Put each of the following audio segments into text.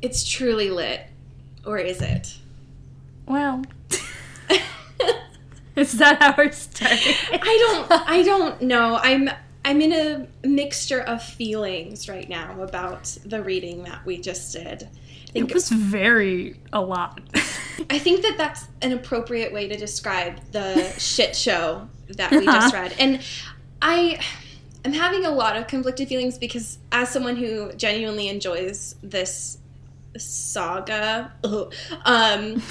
It's truly lit. Or is it? Well, is that how we're starting? I don't I don't know. I'm I'm in a mixture of feelings right now about the reading that we just did. I think It was very a lot. I think that that's an appropriate way to describe the shit show that we just uh-huh. read. And I am having a lot of conflicted feelings because as someone who genuinely enjoys this saga um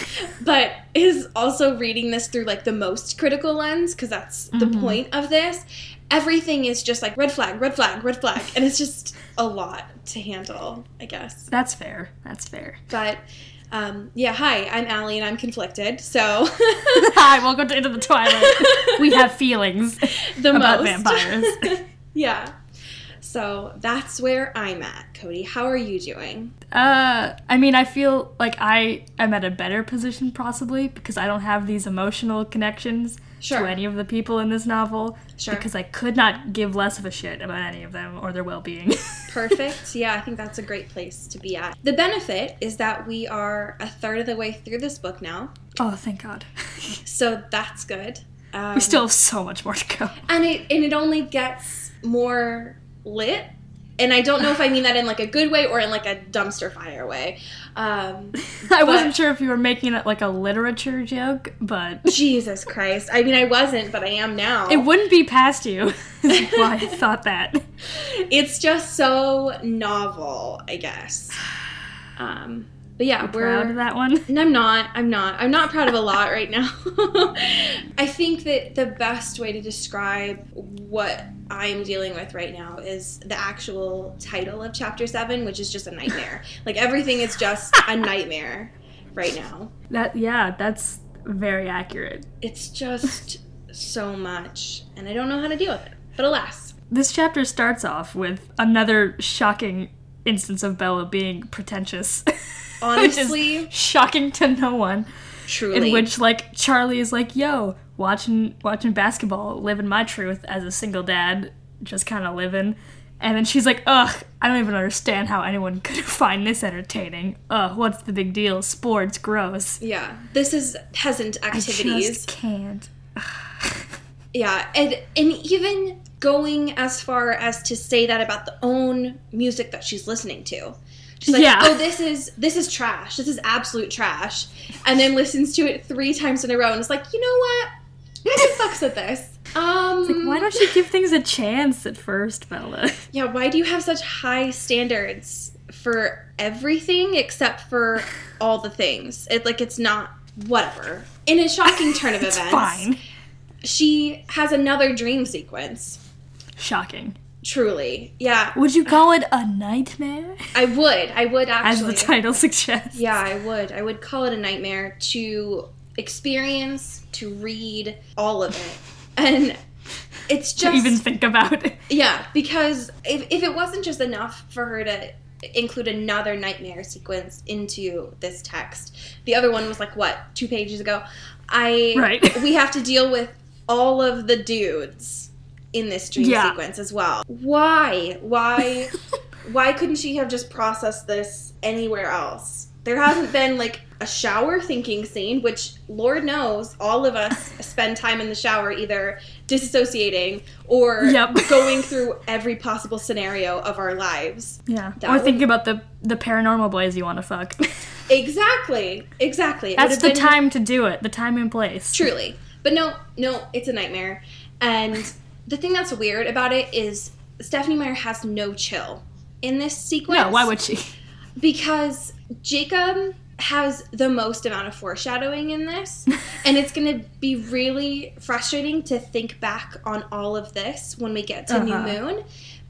but is also reading this through like the most critical lens because that's the Mhm. point of this everything is just like red flag red flag red flag and it's just a lot to handle i guess That's fair. That's fair. but um, yeah, hi, I'm Allie and I'm conflicted. So Hi, welcome to Into the Twilight. We have feelings the about most. vampires. yeah. So that's where I'm at, Cody. How are you doing? Uh, I mean, I feel like I am at a better position possibly because I don't have these emotional connections Sure. to any of the people in this novel. Sure. Because I could not give less of a shit about any of them or their well-being. Perfect. Yeah, I think that's a great place to be at. The benefit is that we are a third of the way through this book now. oh, thank God. So that's good. Um, we still have so much more to go. and it and it only gets more lit and i don't know if i mean that in like a good way or in like a dumpster fire way um, I wasn't sure if you were making it like a literature joke, but jesus christ i mean i wasn't but i am now it wouldn't be past you. why I thought that. it's just so novel i guess um, but yeah we're proud of that one? And I'm not. I'm not. I'm not proud of a lot right now. I think that the best way to describe what I'm dealing with right now is the actual title of chapter 7, which is just a nightmare. like everything is just a nightmare right now. That yeah, that's very accurate. It's just so much, and I don't know how to deal with it. But alas, This chapter starts off with another shocking instance of Bella being pretentious. honestly, Which is shocking to no one. truly. In which like Charlie is like, "Yo, watching watching basketball, living my truth as a single dad, just kind of living." And then she's like, "Ugh, I don't even understand how anyone could find this entertaining. Ugh, what's the big deal? Sports, gross. yeah, this is peasant activities. I just can't." Yeah, and and even going as far as to say that about the own music that she's listening to. She's like, Yeah. "Oh, this is this is trash. This is absolute trash," and then listens to it three times in a row, and is like, "You know what? Who fucks with this?" Um, Like, why don't you give things a chance at first, Bella? yeah, why do you have such high standards for everything except for all the things? It like it's not whatever. In a shocking turn of it's events, fine. she has another dream sequence. Shocking. Truly, yeah. Would you call it a nightmare? I would. I would actually. As the title suggests. yeah, I would. I would call it a nightmare to experience, to read all of it. And it's To just even think about it. yeah, because if if it wasn't just enough for her to include another nightmare sequence into this text. The other one was like what, 2 pages ago. I Right. we have to deal with all of the dudes in this dream Yeah. sequence as well. Why? Why why couldn't she have just processed this anywhere else? There hasn't been like a shower thinking scene, which Lord knows all of us spend time in the shower either disassociating or Yep. going through every possible scenario of our lives. Yeah. That or would- thinking about the the paranormal boys you want to fuck. Exactly. Exactly. It That's the been- time to do it. The time and place. Truly. But no, no, it's a nightmare. And the thing that's weird about it is Stephenie Meyer has no chill in this sequence. No, why would she? Because Jacob has the most amount of foreshadowing in this. and it's going to be really frustrating to think back on all of this when we get to New Uh-huh. Moon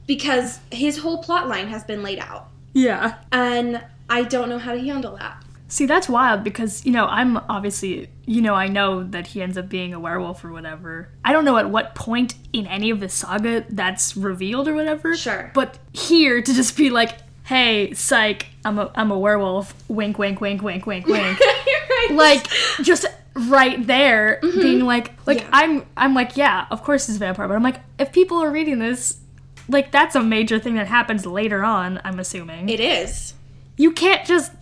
because his whole plot line has been laid out. Yeah. And I don't know how to handle that. See, that's wild because, you know, I'm obviously, you know, I know that he ends up being a werewolf or whatever. I don't know at what point in any of the saga that's revealed or whatever. Sure. But here to just be like, hey, psych, I'm a, I'm a werewolf, wink, wink, wink, wink, wink, wink. right. like, just right there mm-hmm. being like, like, Yeah. I'm, I'm like, yeah, of course he's a vampire, but I'm like, if people are reading this, like that's a major thing that happens later on. I'm assuming It is. you can't just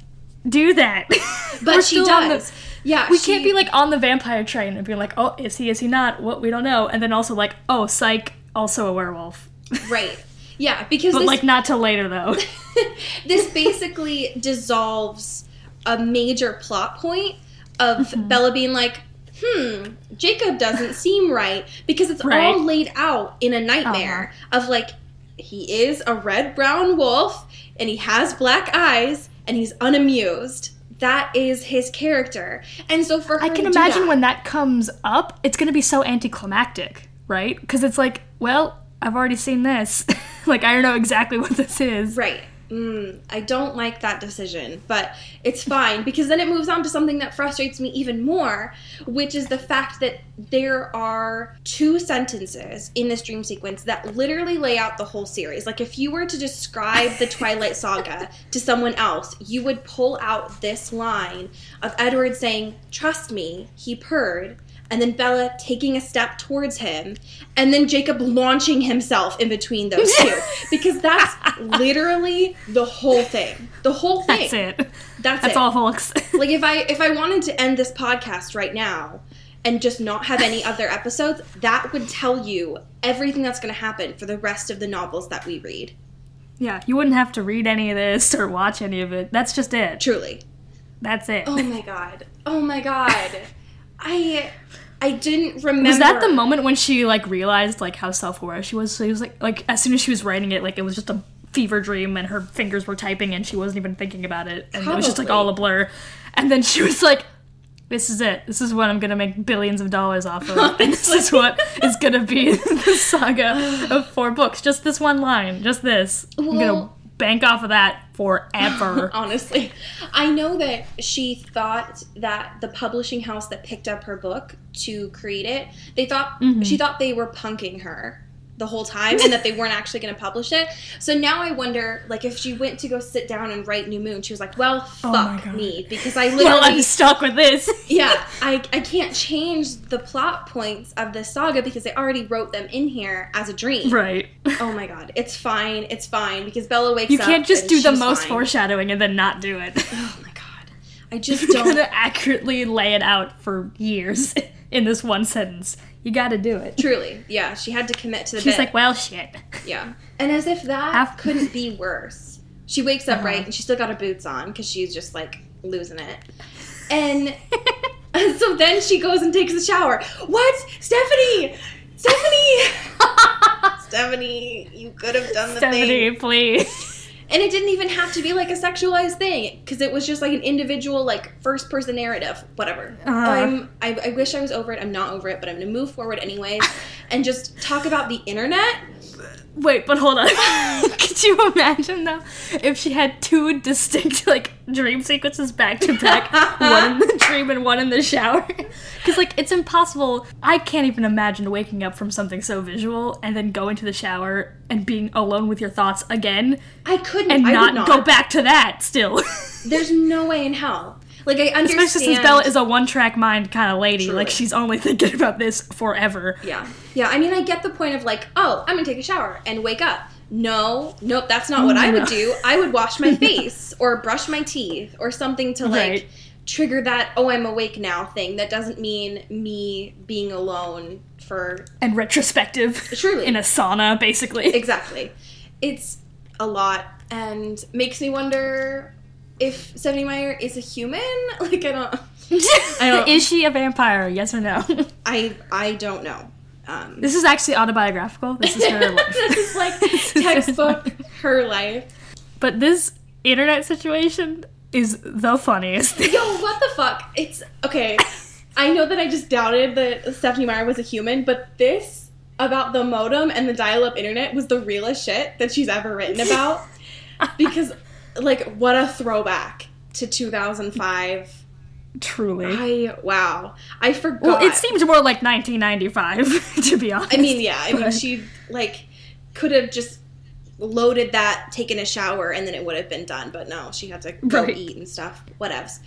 do that. But she on the- does. yeah. we she- can't be like on the vampire train and be like, oh, is he? Is he not? What we don't know. And then also like, oh, psych, also a werewolf. Right. Yeah, because But this, like not till later though. this basically dissolves a major plot point of Mm-hmm. Bella being like, hmm, Jacob doesn't seem right because it's Right. all laid out in a nightmare of like, he is a red brown wolf and he has black eyes and he's unamused. That is his character. And so for her I can to imagine that- when that comes up, it's gonna be so anticlimactic, right? Because it's like, well, I've already seen this. like I don't know exactly what this is. Right. Mm, I don't like that decision, but it's fine because then it moves on to something that frustrates me even more, which is the fact that there are two sentences in this dream sequence that literally lay out the whole series. Like, if you were to describe the Twilight Saga to someone else, you would pull out this line of Edward saying, Trust me, he purred. And then Bella taking a step towards him, and then Jacob launching himself in between those two. because that's literally the whole thing. The whole thing. That's it. That's, That's it. all, folks. Like if I if I wanted to end this podcast right now and just not have any other episodes, that would tell you everything that's going to happen for the rest of the novels that we read. yeah, you wouldn't have to read any of this or watch any of it. That's just it. Truly. That's it. Oh my god. Oh my god. I I didn't remember. Was that the moment when she like realized like how self-aware she was? So it was like like as soon as she was writing it, like it was just a fever dream and her fingers were typing and she wasn't even thinking about it and it was just like all a blur. And then she was like, "This is it. This is what I'm gonna make billions of dollars off of. and this is what is gonna be the saga of four books. Just this one line. Just this. I'm gonna Well- bank off of that forever." honestly. I know that she thought that the publishing house that picked up her book to create it, they thought Mm-hmm. she thought they were punking her the whole time and that they weren't actually going to publish it. So now I wonder like if she went to go sit down and write New Moon, she was like, "Well, Oh fuck God. me because I well, I'm stuck with this. yeah, I I can't change the plot points of this saga because they already wrote them in here as a dream." right. Oh my god, it's fine. It's fine because Bella wakes up You can't just do the most fine. foreshadowing and then not do it. Oh my god. I just don't gonna accurately lay it out for years in this one sentence. You gotta do it. Truly, yeah, she had to commit to the She's bit. like, well, shit. yeah, and as if that Half- couldn't be worse, she wakes up Uh-huh. right and she still got her boots on because she's just like losing it, and so then she goes and takes a shower. What, Stephenie? Stephenie? Stephenie, you could have done the Stephenie, thing, please. And it didn't even have to be like a sexualized thing because it was just like an individual, like first person narrative, whatever. Uh-huh. I'm, I, I wish I was over it. I'm not over it, but I'm gonna move forward anyways, and just talk about the internet. Wait, but hold on. Could you imagine though if she had two distinct like dream sequences back to back, one in the dream and one in the shower? Because like it's impossible. I can't even imagine waking up from something so visual and then going to the shower and being alone with your thoughts again I couldn't. and I not, would not go back to that still. There's no way in hell. Like I understand. Especially since Bella is a one-track mind kind of lady. Truly. Like she's only thinking about this forever. Yeah, yeah. I mean, I get the point of like, oh, I'm gonna take a shower and wake up. No, nope, that's not what I would do. I would wash my face or brush my teeth or something to like Right. trigger that. Oh, I'm awake now thing. That doesn't mean me being alone for And retrospective. truly In a sauna, basically. exactly. It's a lot and makes me wonder if Stephenie Meyer is a human. Like I don't. I don't. Is she a vampire? Yes or no? I I don't know. Um, this is actually autobiographical. This is her life. this is like This is her textbook her life. But this internet situation is the funniest thing. Yo, what the fuck? It's okay. I know that I just doubted that Stephenie Meyer was a human, but this about the modem and the dial-up internet was the realest shit that she's ever written about. because, like, what a throwback to 2005. Truly. I wow, I forgot. well, it seems more like 1995, to be honest. I mean, yeah. I mean, she like could have just loaded that, taken a shower, and then it would have been done. But no, she had to go Right. eat and stuff. Whatevs.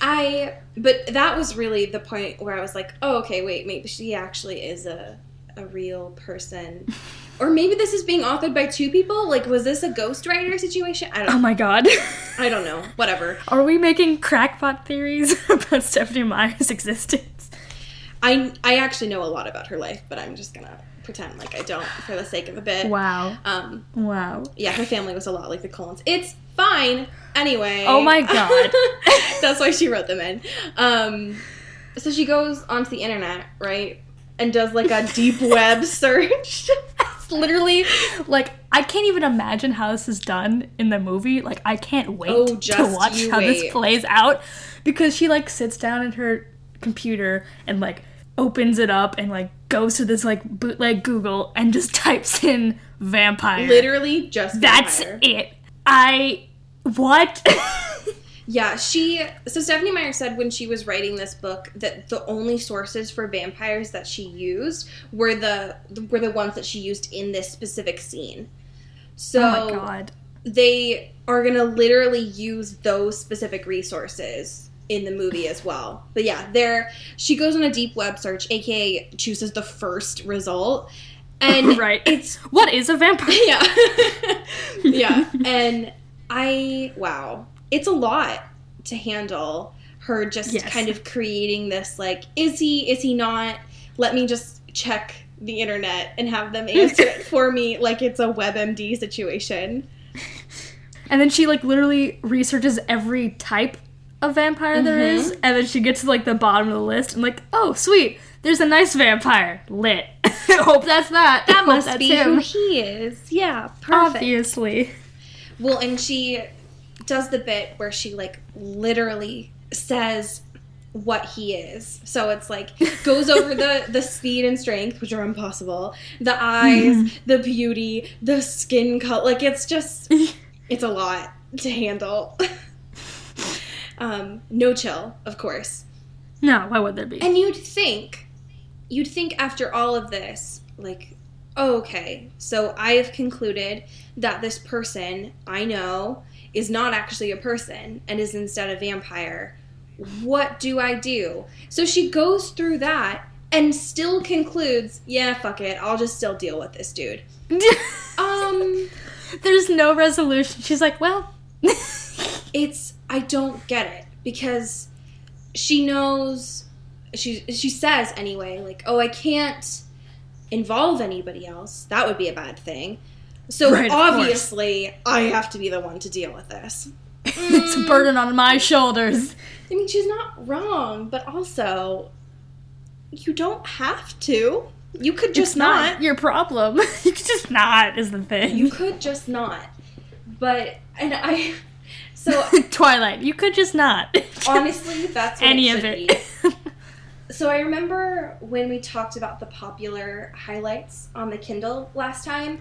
I. But that was really the point where I was like, oh, okay, wait, maybe she actually is a a real person. or maybe this is being authored by two people. Like, was this a ghostwriter situation? I don't. Oh my god. I don't know. Whatever. Are we making crackpot theories about Stephenie Meyer's existence? I I actually know a lot about her life, but I'm just gonna pretend like I don't for the sake of a bit. Wow. Um. Wow. Yeah, her family was a lot like the Cullens. It's fine. Anyway. Oh my God. That's why she wrote them in. Um, so she goes onto the internet, right? And does like a deep web search. It's literally like I can't even imagine how this is done in the movie. Like I can't wait Oh, to watch how wait. this plays out because she like sits down at her computer and like opens it up and like goes to this like bootleg Google and just types in vampire. Literally just That's it. I what? Yeah, she. So Stephenie Meyer said when she was writing this book that the only sources for vampires that she used were the were the ones that she used in this specific scene. So oh my god. they are gonna literally use those specific resources in the movie as well. But yeah, there she goes on a deep web search, aka chooses the first result, and right. it's what is a vampire? yeah, yeah, and I wow, it's a lot to handle. Her just Yes. kind of creating this like, is he? Is he not? Let me just check the internet and have them answer it for me like it's a WebMD situation. And then she like literally researches every type of vampire there Mm-hmm. is, and then she gets to like the bottom of the list and like, oh sweet, there's a nice vampire. Lit. Hope that's that. That must be him. who he is. Yeah, perfect. Obviously. Well, and she does the bit where she like literally says what he is. So it's like goes over the the speed and strength, which are impossible, the eyes, the beauty, the skin color. Like it's just it's a lot to handle. um, no chill, of course. No, why would there be? And you'd think, you'd think after all of this, like, oh, okay, so I have concluded that this person I know is not actually a person and is instead a vampire. What do I do? So she goes through that and still concludes, yeah, fuck it, I'll just still deal with this dude. Um, There's no resolution. She's like, well, it's I don't get it because she knows she she says anyway like oh I can't involve anybody else that would be a bad thing so Right, obviously I have to be the one to deal with this it's a burden on my shoulders. I mean she's not wrong but also you don't have to you could just It's not, not your problem. you could just not is the thing. you could just not but and I so Twilight. You could just not. honestly that's what Any it of it. be. So I remember when we talked about the popular highlights on the Kindle last time.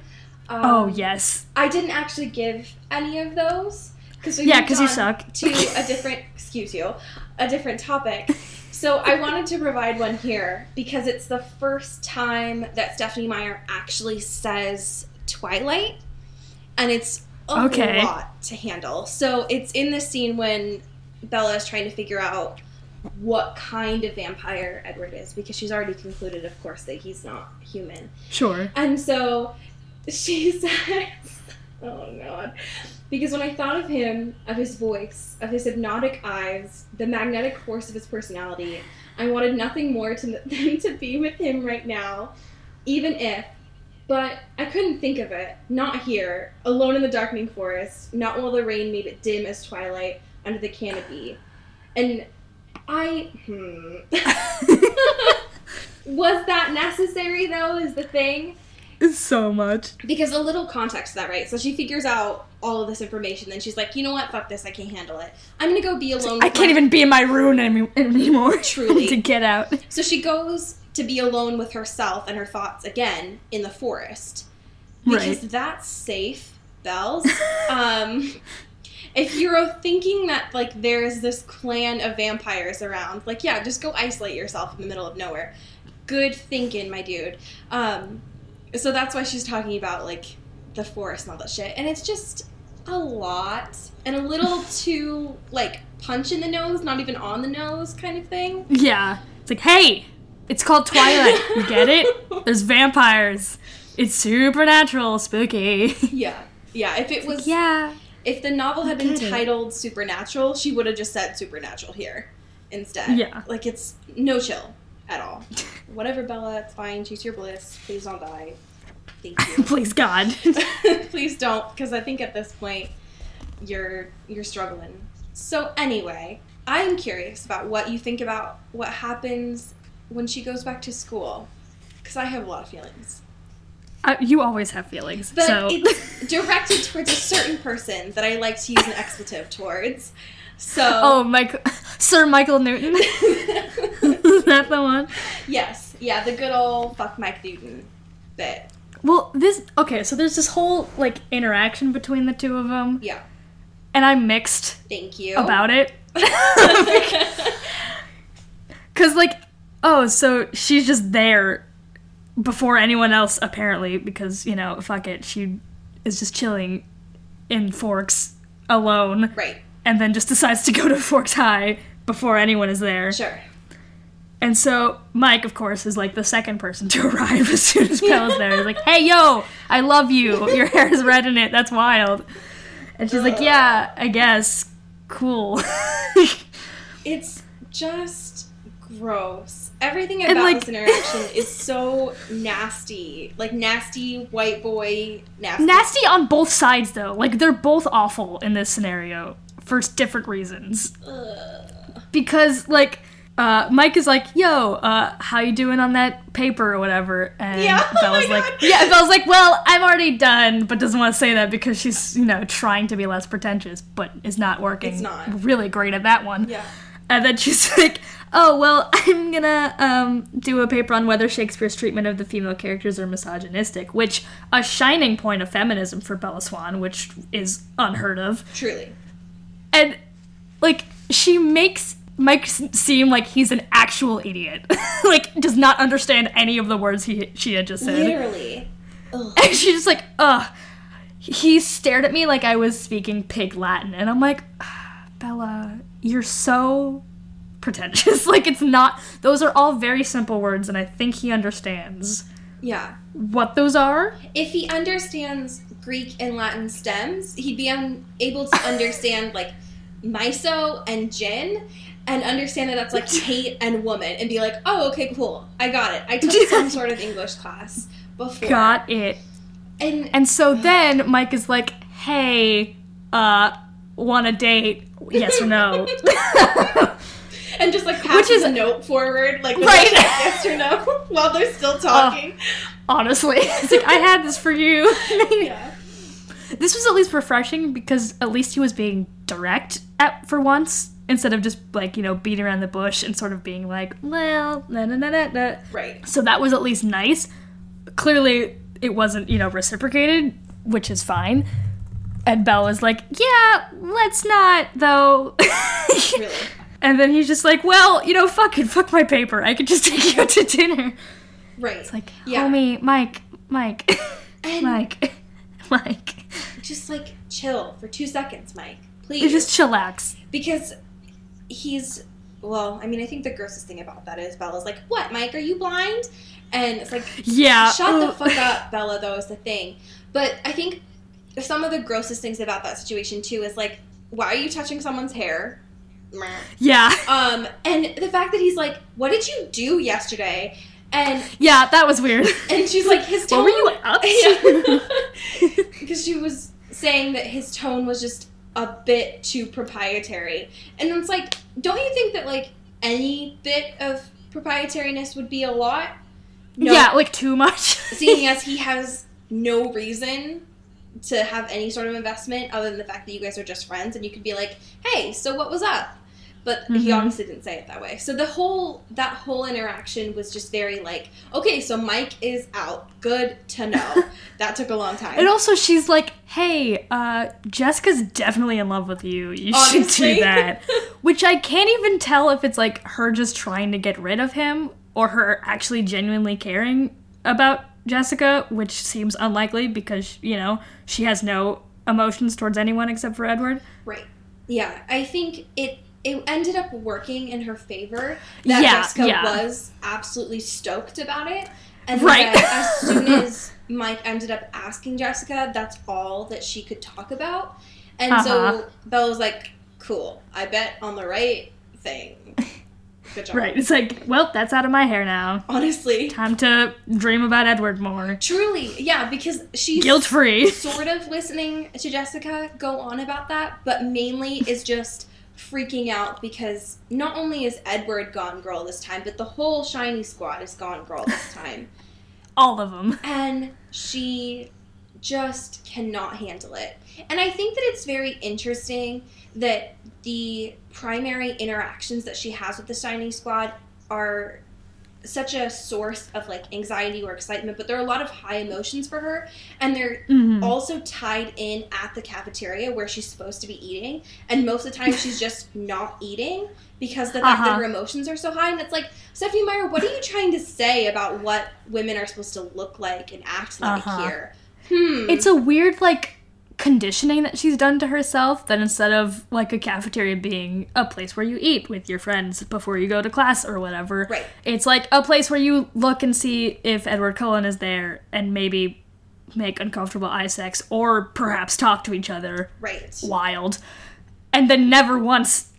Um, oh yes. I didn't actually give any of those because we Yeah, moved 'cause you suck. to a different excuse you a different topic. So I wanted to provide one here because it's the first time that Stephenie Meyer actually says Twilight, and it's a Okay. lot to handle. So it's in the scene when Bella is trying to figure out what kind of vampire Edward is because she's already concluded, of course, that he's not human. Sure. And so she says, Oh God. Because when I thought of him, of his voice, of his hypnotic eyes, the magnetic force of his personality, I wanted nothing more to, than to be with him right now, even if. But I couldn't think of it. Not here, alone in the darkening forest, not while the rain made it dim as twilight under the canopy. And I. Hmm. Was that necessary, though, is the thing? so much. because a little context to that, right? So she figures out all of this information, then she's like, you know what? Fuck this. I can't handle it. I'm gonna go be alone. I can't my-" even be in my room any- anymore. Truly. to get out. So she goes to be alone with herself and her thoughts again in the forest because Right. that's safe, Bells. um, if you're thinking that like there's this clan of vampires around, like yeah, just go isolate yourself in the middle of nowhere. Good thinking, my dude. Um, so that's why she's talking about like the forest and all that shit, and it's just a lot and a little too like punch in the nose, not even on the nose kind of thing. Yeah. It's like, hey, it's called Twilight. You get it? There's vampires. It's supernatural, spooky. Yeah. Yeah. If it was yeah. if the novel had been titled Supernatural, she would have just said Supernatural here instead. Yeah. Like it's no chill at all. Whatever, Bella, it's fine. Choose your bliss. Please don't die. Thank you. Please God. Please don't, because I think at this point you're you're struggling. So anyway, I am curious about what you think about what happens when she goes back to school, because I have a lot of feelings. Uh, you always have feelings. But so it's directed towards a certain person that I like to use an expletive towards. So Oh, Michael Sir Michael Newton. Is that the one? Yes, yeah, the good old fuck Mike Newton bit. Well, this okay, so there's this whole like interaction between the two of them, Yeah, and I'm mixed thank you. about it. Cuz like oh, so she's just there before anyone else apparently because, you know, fuck it, she is just chilling in Forks alone right, and then just decides to go to Forks High before anyone is there. sure. And so Mike, of course, is like the second person to arrive as soon as Bella's there. He's like, "Hey, yo, I love you. Your hair is red in it. That's wild." And she's like, "Yeah, I guess. Cool." It's just gross. Everything about like- this interaction is so nasty. Like nasty white boy nasty. Nasty on both sides, though. Like they're both awful in this scenario for different reasons. Because like. Uh, Mike is like, "Yo, uh, how you doing on that paper or whatever?" And Yeah, oh Bella's my like, God. "Yeah." Bella's like, "Well, I'm already done," but doesn't want to say that because she's, you know, trying to be less pretentious, but is not working. It's not. really great at that one. Yeah. And then she's like, "Oh well, I'm gonna um, do a paper on whether Shakespeare's treatment of the female characters are misogynistic, which a shining point of feminism for Bella Swan, which is unheard of. Truly. And like, she makes Mike seem like he's an actual idiot, like does not understand any of the words he she had just said. Literally. Ugh. And she's just like, ugh. He stared at me like I was speaking pig Latin. And I'm like, "Ah, Bella, you're so pretentious. like, it's not, those are all very simple words, and I think he understands Yeah. what those are. If he understands Greek and Latin stems, he'd be un- able to understand like miso and gin and understand that that's like Kate and woman and be like, oh, okay, cool. I got it. I took some sort of English class before. Got it. And And so then Mike is like, hey, uh, want a date? Yes or no? and just like passes is- a note forward, like Right. yes or no, while they're still talking. Honestly, it's like, I had this for you. yeah. This was at least refreshing because at least he was being direct at for once instead of just like you know beating around the bush and sort of being like, well, na na na na na. Right. So that was at least nice. Clearly, it wasn't you know reciprocated, which is fine. And Belle is like, yeah, let's not though. Really. and then he's just like, well, you know, fuck it, fuck my paper. I could just take you out to dinner. Right. It's like, Yeah. homie, Mike, Mike, And- Mike, Mike. just like chill for two seconds, Mike. Please. just chillax. because he's well, I mean, I think the grossest thing about that is Bella's like, "What, Mike? Are you blind?" And it's like, Yeah. shut the fuck up, Bella. Though is the thing. But I think some of the grossest things about that situation too is like, why are you touching someone's hair? Yeah. Um, and the fact that he's like, "What did you do yesterday?" And Yeah, that was weird. and she's like, his tone. What were you up to? Because she was saying that his tone was just a bit too proprietary, and it's like, don't you think that like any bit of proprietariness would be a lot? No, Yeah, like too much. seeing as he has no reason to have any sort of investment other than the fact that you guys are just friends, and you could be like, hey, so what was up? But he Mhm. obviously didn't say it that way. So the whole that whole interaction was just very like, okay, so Mike is out. Good to know. that took a long time. and also, she's like, "Hey, uh, Jessica's definitely in love with you. You should do that." Which I can't even tell if it's like her just trying to get rid of him or her actually genuinely caring about Jessica, which seems unlikely because you know she has no emotions towards anyone except for Edward. Right. Yeah, I think it it ended up working in her favor. That Yeah, Jessica yeah. was absolutely stoked about it, And Right. as soon as Mike ended up asking Jessica, that's all that she could talk about. And Uh-huh. so Bella was like, "Cool, I bet on the right thing." Good job. Right. It's like, well, that's out of my hair now. Honestly, Time to dream about Edward more. truly, yeah, because she's Guilt free. sort of listening to Jessica go on about that, but mainly is just freaking out because not only is Edward gone girl this time, but the whole shiny squad is gone girl this time. All of them. and she just cannot handle it. And I think that it's very interesting that the primary interactions that she has with the Shiny Squad are such a source of like anxiety or excitement, but there are a lot of high emotions for her, and they're Mhm. also tied in at the cafeteria where she's supposed to be eating, and most of the time she's just not eating because the fact Uh-huh. her emotions are so high. And it's like, Stephenie Meyer, what are you trying to say about what women are supposed to look like and act like Uh-huh. here? Hmm. It's a weird like conditioning that she's done to herself that instead of like a cafeteria being a place where you eat with your friends before you go to class or whatever, Right. it's like a place where you look and see if Edward Cullen is there and maybe make uncomfortable eye sex or perhaps talk to each other right. wild and then never once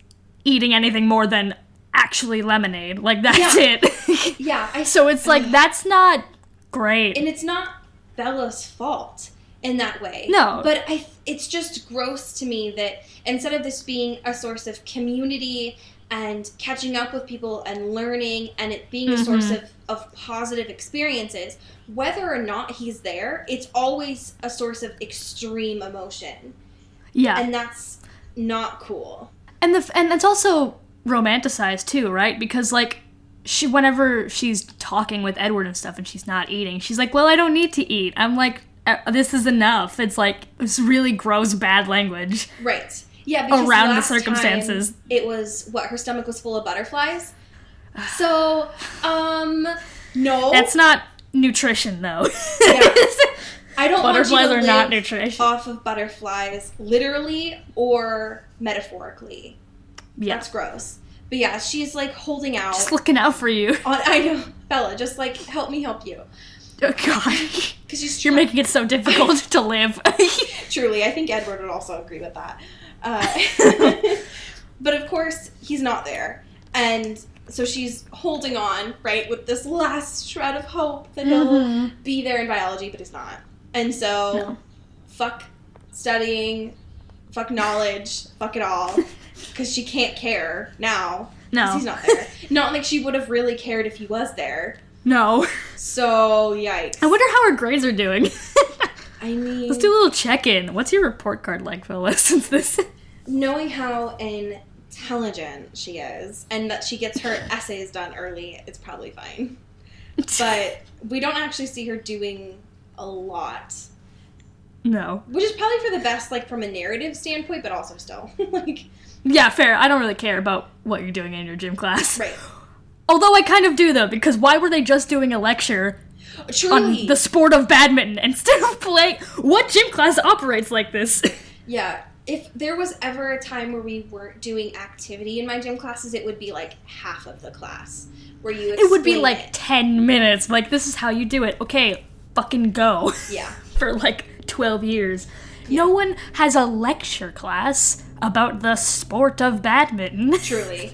eating anything more than actually lemonade. Like that's Yeah. it. Yeah. I so it's like that's not great. and it's not Bella's fault in that way. No. But I it's just gross to me that instead of this being a source of community and catching up with people and learning and it being a source Mm-hmm. of, of positive experiences, whether or not he's there, it's always a source of extreme emotion. yeah. And that's not cool. and the and it's also romanticized too, right? Because like she whenever she's talking with Edward and stuff and she's not eating, she's like, "Well, I don't need to eat." I'm like, "Uh, "This is enough." It's like it's really gross bad language. Right. Yeah, because Around the circumstances. it was what her stomach was full of butterflies. So, um, no, That's not nutrition though. Yeah. I don't Butterflies want you are not nutrition. off of butterflies, literally or metaphorically. yeah. That's gross. But yeah, she's like holding out. Just looking out for you. on, I know, Bella, just like help me help you, Oh god. because she's You're making it so difficult to live. Truly, I think Edward would also agree with that. Uh, but of course, he's not there. And so she's holding on, right, with this last shred of hope that he'll Mhm. be there in biology, but he's not. And so, No. fuck studying, fuck knowledge, fuck it all. Because she can't care now. no. He's not there. not like she would have really cared if he was there. No. So, yikes. I wonder how her grades are doing. I mean, Let's do a little check-in. What's your report card like, Phyllis? Since this knowing how intelligent she is and that she gets her essays done early, it's probably fine. But we don't actually see her doing a lot, No. which is probably for the best, like from a narrative standpoint, but also still like Yeah, fair. I don't really care about what you're doing in your gym class. right. Although I kind of do though, because why were they just doing a lecture on the sport of badminton instead of playing? What gym class operates like this? yeah. If there was ever a time where we weren't doing activity in my gym classes, it would be like half of the class where you. it would be like it. 10 minutes. Like, this is how you do it. Okay, fucking go. yeah. For like 12 years. No one has a lecture class about the sport of badminton. Truly.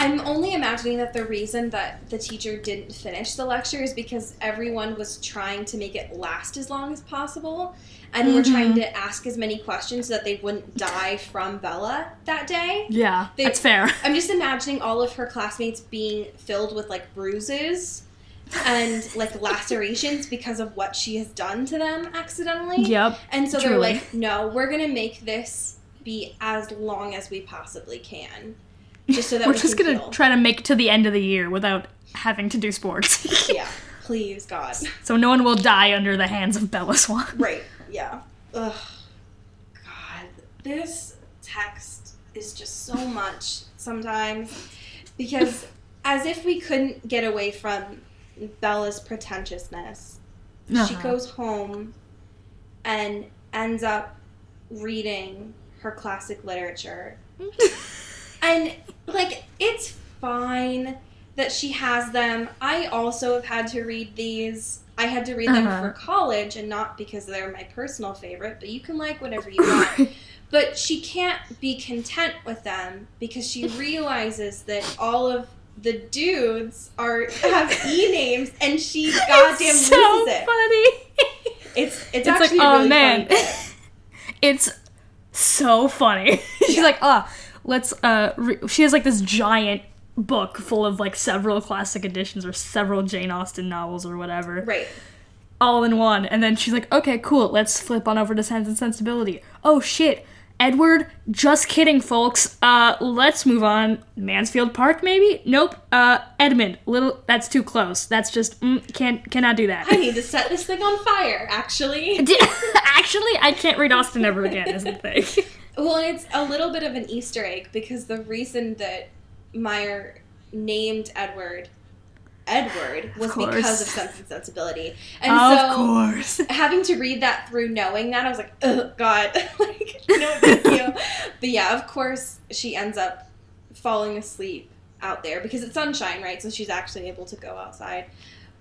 I'm only imagining that the reason that the teacher didn't finish the lecture is because everyone was trying to make it last as long as possible and were Mhm. trying to ask as many questions so that they wouldn't die from Bella that day. Yeah, They- that's fair. I'm just imagining all of her classmates being filled with like bruises and like lacerations because of what she has done to them accidentally. Yep. And so they're like, no, we're gonna make this be as long as we possibly can, just so that We're we just gonna heal. try to make it to the end of the year without having to do sports. yeah, please, God. so no one will die under the hands of Bella Swan. Right. Yeah. Ugh. God, this text is just so much sometimes because as if we couldn't get away from Bella's pretentiousness, she Uh-huh. goes home and ends up reading her classic literature. And like it's fine that she has them. I also have had to read these. I had to read them Uh-huh. for college and not because they're my personal favorite, but you can like whatever you want. But she can't be content with them because she realizes that all of the dudes are have e names and she goddamn it's so loses it. funny. It's it's, It's like, actually a oh really man, it's so funny. She's Yeah. like, ah, let's. Uh, re-. she has like this giant book full of like several classic editions or several Jane Austen novels or whatever, Right. all in one. And then she's like, okay, cool, let's flip on over to Sense and Sensibility. Oh shit. Edward, just kidding, folks. Uh, let's move on. Mansfield Park, maybe? Nope. Uh, Edmund, little. That's too close. That's just mm, can't cannot do that. I need to set this thing on fire, actually. Actually, I can't read Austen ever again. Is the thing. Well, it's a little bit of an Easter egg because the reason that Meyer named Edward Edward was course. because of Sense and Sensibility. And of so course. having to read that through knowing that, I was like, oh, God. like, no, thank you. but yeah, of course, she ends up falling asleep out there because it's sunshine, right? So she's actually able to go outside.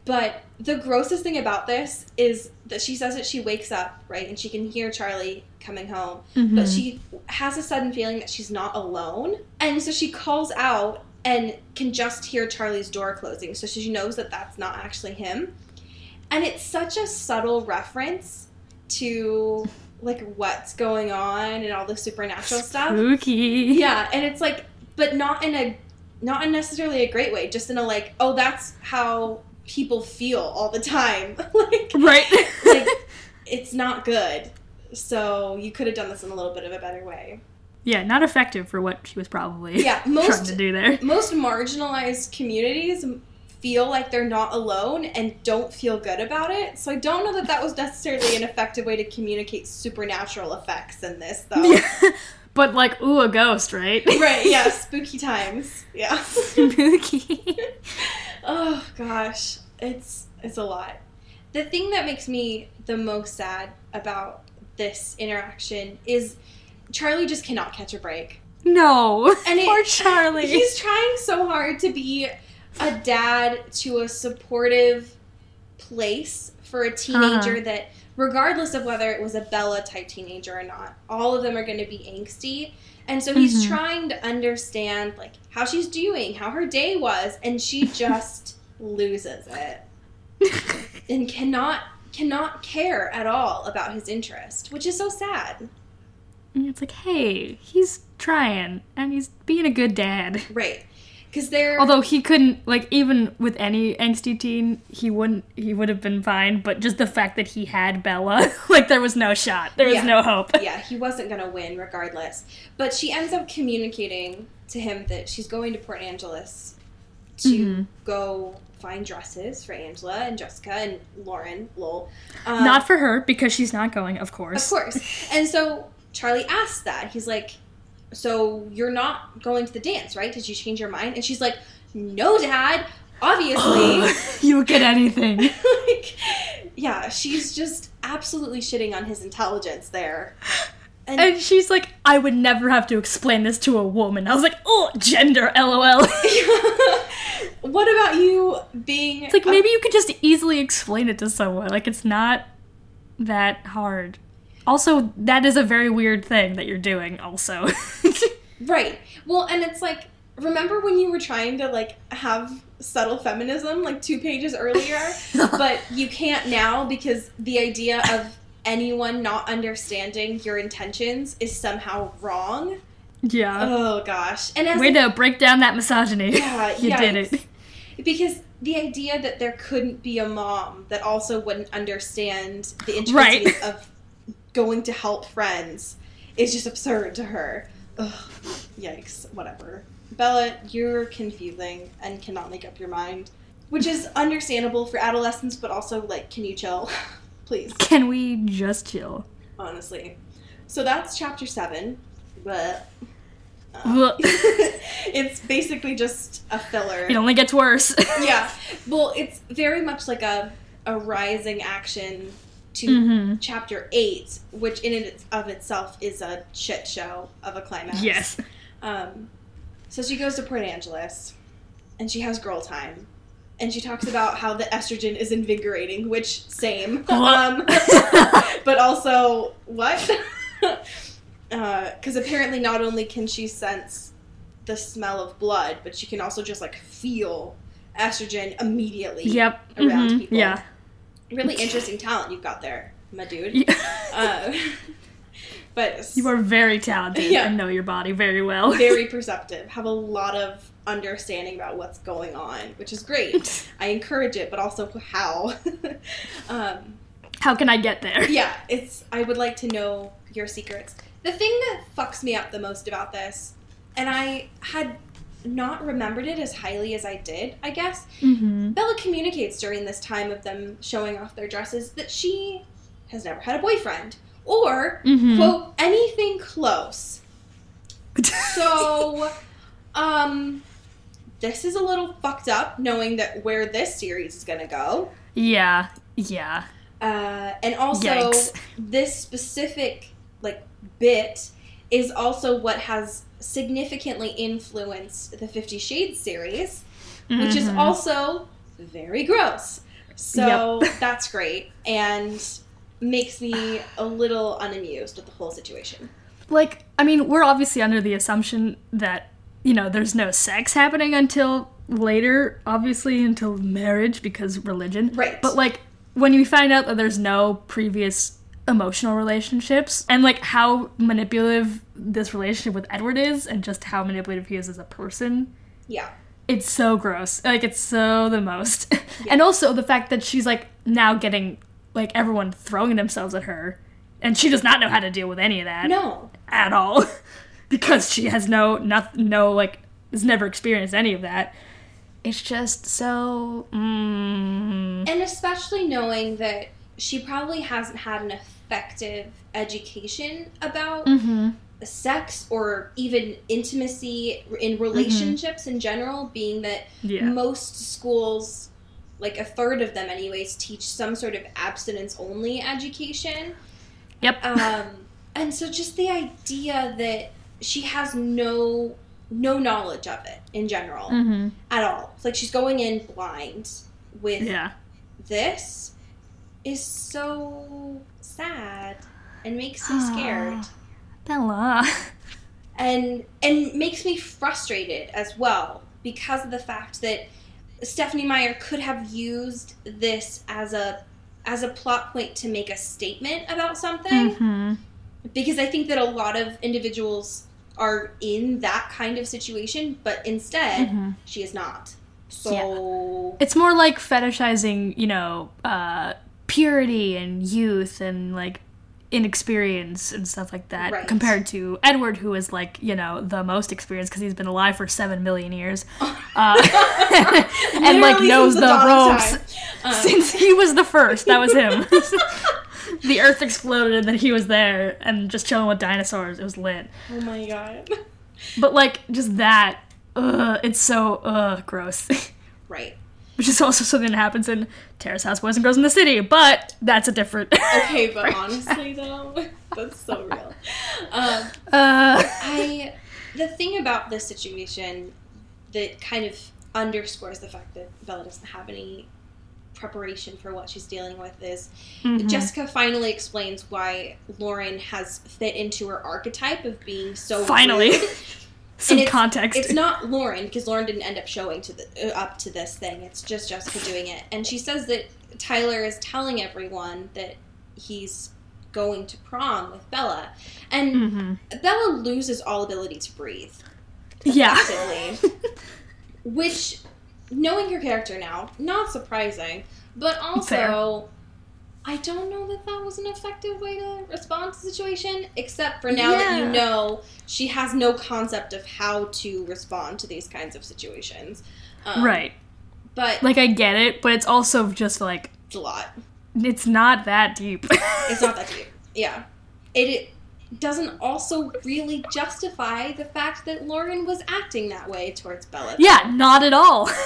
But the grossest thing about this is that she says that she wakes up, right? And she can hear Charlie coming home but Mhm. she has a sudden feeling that she's not alone. And so she calls out and can just hear Charlie's door closing. So she knows that that's not actually him. And it's such a subtle reference to like what's going on and all the supernatural stuff. Spooky. Yeah, and it's like but not in a not necessarily a great way, just in a like, oh, that's how people feel all the time. like Right. like it's not good. So you could have done this in a little bit of a better way. yeah, not effective for what she was probably Yeah, trying most- to do there. Most marginalized communities feel like they're not alone and don't feel good about it. So I don't know that that was necessarily an effective way to communicate supernatural effects in this, though. Yeah. but like, ooh, a ghost, right? right? Yeah, spooky times. Yeah. Spooky. Oh gosh, it's it's a lot. The thing that makes me the most sad about this interaction is Charlie just cannot catch a break. no. And it- Poor Charlie. He's trying so hard to be a dad to a supportive place for a teenager Uh-huh. that, regardless of whether it was a Bella type teenager or not, all of them are going to be angsty. And so he's Mhm. trying to understand like how she's doing, how her day was, and she just loses it and cannot cannot care at all about his interest, which is so sad. And it's like, hey, he's trying and he's being a good dad. Right. Because they're Although he couldn't, like, even with any angsty teen, he wouldn't, he would have been fine. But just the fact that he had Bella, like, there was no shot. There was Yeah. no hope. yeah, he wasn't going to win regardless. But she ends up communicating to him that she's going to Port Angeles to Mhm. go find dresses for Angela and Jessica and Lauren, lol. Um, Not for her because she's not going, of course. Of course. And so Charlie asks that. He's like, So you're not going to the dance, right? Did you change your mind? And she's like, No, Dad. Obviously. you would get anything. like, yeah, she's just absolutely shitting on his intelligence there. And, And she's like, I would never have to explain this to a woman. I was like, oh, gender, lol. what about you being It's like a- maybe you could just easily explain it to someone. Like it's not that hard. Also, that is a very weird thing that you're doing. Also, right? Well, and it's like remember when you were trying to like have subtle feminism like two pages earlier, but you can't now because the idea of anyone not understanding your intentions is somehow wrong. yeah. Oh gosh! And as Way a- to break down that misogyny. Yeah, you did it. because the idea that there couldn't be a mom that also wouldn't understand the Right. intricacies of going to help friends is just absurd to her. Ugh, yikes, whatever. Bella, you're confusing and cannot make up your mind, which is understandable for adolescents, but also, like, can you chill? Please, Can we just chill? honestly. So that's chapter seven, but. Um, Ugh. it's basically just a filler It only gets worse. yeah. Well, it's very much like a a rising action to hmm chapter eight, which in and of itself is a shit show of a climax. Yes. Um, so she goes to Port Angeles, and she has girl time. And she talks about how the estrogen is invigorating, which same. Um, but also what? Because apparently, not only can she sense the smell of blood, but she can also just like feel estrogen immediately Yep. around mhm, people. Yeah. Really interesting talent you've got there, my dude. You- Uh, but you are very talented Yeah. and know your body very well. very perceptive, have a lot of understanding about what's going on, which is great. I encourage it, but also how. um, How can I get there? yeah, it's. I would like to know your secrets. The thing that fucks me up the most about this, and I had not remembered it as highly as I did, I guess. Mm-hmm. Bella communicates during this time of them showing off their dresses that she has never had a boyfriend or Mhm. quote anything close. So, um, this is a little fucked up knowing that where this series is gonna go. yeah. Yeah. Uh, and also, Yikes. this specific like bit is also what has significantly influenced the Fifty Shades series, which is Mhm. also very gross. So that's great and makes me a little unamused with the whole situation. like I mean, we're obviously under the assumption that you know there's no sex happening until later, obviously until marriage because religion. Right. But like when you find out that there's no previous emotional relationships and like how manipulative this relationship with Edward is and just how manipulative he is as a person, Yeah. it's so gross. Like it's so the most. and also the fact that she's like now getting like everyone throwing themselves at her and she does not know how to deal with any of that No. at all because she has no no, no like has never experienced any of that it's just so mm, And especially knowing that she probably hasn't had an effective education about mhm. sex or even intimacy in relationships in general, being that yeah most schools, like a third of them anyways, teach some sort of abstinence only education. yep Um, and so just the idea that she has no no knowledge of it in general hmm at all. It's like she's going in blind with yeah this is so sad and makes me scared. Bella. And and makes me frustrated as well because of the fact that Stephenie Meyer could have used this as a as a plot point to make a statement about something. Hmm because I think that a lot of individuals are in that kind of situation but instead Mhm. she is not. So it's more like fetishizing you know uh purity and youth and like inexperience and stuff like that Right. compared to edward who is like you know the most experienced because he's been alive for seven million years uh, and like knows since the, ropes. Um, since he was the first. That was him. The earth exploded and then he was there and just chilling with dinosaurs. It was lit. Oh my god. But like just that ugh, it's so ugh, gross. Right which is also something that happens in Terrace House Boys and Girls in the City, but that's a different. okay but honestly though that's so real um, uh, I the thing about this situation that kind of underscores the fact that Bella doesn't have any preparation for what she's dealing with is mhm. Jessica finally explains why Lauren has fit into her archetype of being so Finally. some it's- context. It's not Lauren because Lauren didn't end up showing to the uh, up to this thing. It's just Jessica doing it, and she says that Tyler is telling everyone that he's going to prom with Bella, and Mhm. Bella loses all ability to breathe. Yeah. Which, knowing her character now, not surprising, but also. Fair. I don't know that that was an effective way to respond to the situation, except for now that you know she has no concept of how to respond to these kinds of situations. Um, right. But Like I get it, but it's also just like it's a lot. it's not that deep. It's not that deep. Yeah. It, it doesn't also really justify the fact that Lauren was acting that way towards Bella. yeah, not at all.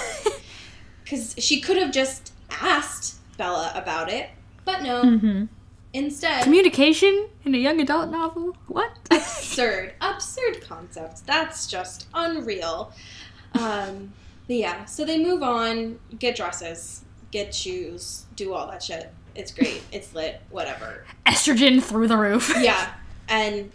Because she could have just asked Bella about it, but no. Mm-hmm. Instead, Communication in a young adult novel? What? absurd, absurd concept. That's just unreal. Um, But yeah, so they move on, get dresses, get shoes, do all that shit. It's great. It's lit. Whatever. Estrogen through the roof. Yeah, and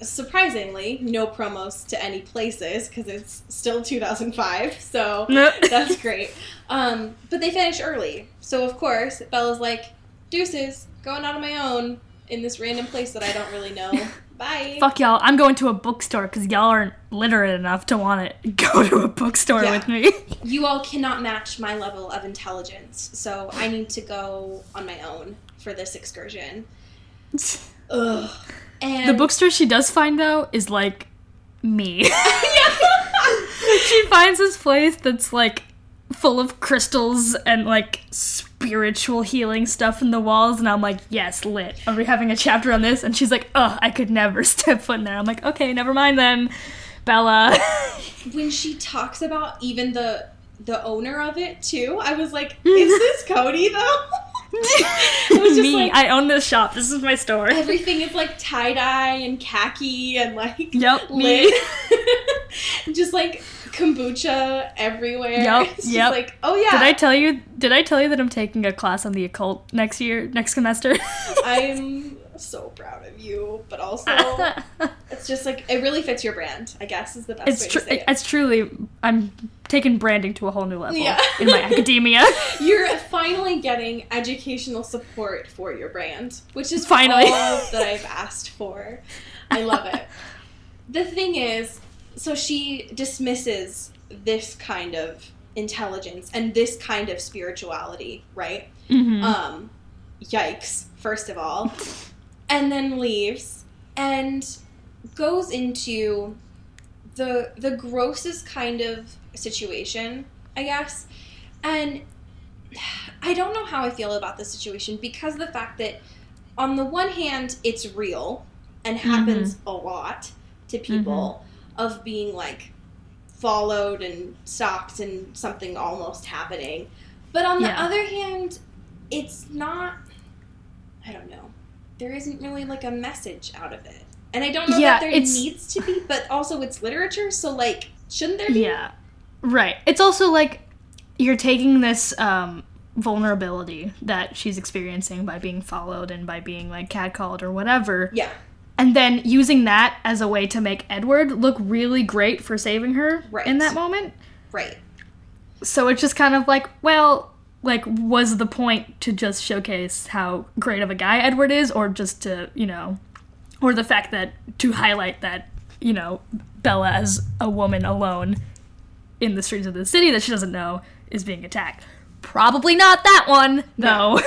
surprisingly, no promos to any places because it's still 2005. So that's great. Um, but they finish early, so of course Bella's like, "Deuces, going out on my own in this random place that I don't really know." Bye. Fuck y'all. I'm going to a bookstore because y'all aren't literate enough to want to go to a bookstore Yeah. with me. You all cannot match my level of intelligence, so I need to go on my own for this excursion. Ugh. And the bookstore she does find though is like me. she finds this place that's like full of crystals and like spiritual healing stuff in the walls and I'm like, yes, lit. Are we having a chapter on this? And she's like, oh, I could never step foot in there. I'm like, okay, never mind then. Bella. when she talks about even the the owner of it too, I was like, is this Cody though? I was just me, like, I own this shop. This is my store. everything is like tie dye and khaki and like Yep, me. lit. just like kombucha everywhere. Yep, It's yep. like, oh yeah, Did I tell you? Did I tell you that I'm taking a class on the occult next year, next semester? I'm so proud of you, but also it's just like it really fits your brand. I guess is the best it's way tr- to say it. it's truly I'm taking branding to a whole new level Yeah. in my academia. You're finally getting educational support for your brand, which is Finally. all that I've asked for. I love it. The thing is, so she dismisses this kind of intelligence and this kind of spirituality, right? Mhm. Um, yikes, first of all. And then leaves and goes into the the grossest kind of situation, I guess. And I don't know how I feel about this situation because of the fact that on the one hand it's real and happens a lot to people of being like followed and stalked and something almost happening. But on the Yeah. other hand, it's not I don't know. There isn't really like a message out of it. And I don't know Yeah, that there needs to be, but also it's literature, so like shouldn't there be? yeah, right. It's also like you're taking this um, vulnerability that she's experiencing by being followed and by being like catcalled or whatever, Yeah. And then using that as a way to make Edward look really great for saving her Right. in that moment. Right. So it's just kind of like, well, like, was the point to just showcase how great of a guy Edward is, or just to, you know, or the fact that to highlight that, you know, Bella as a woman alone in the streets of the city that she doesn't know is being attacked? Probably not that one, though.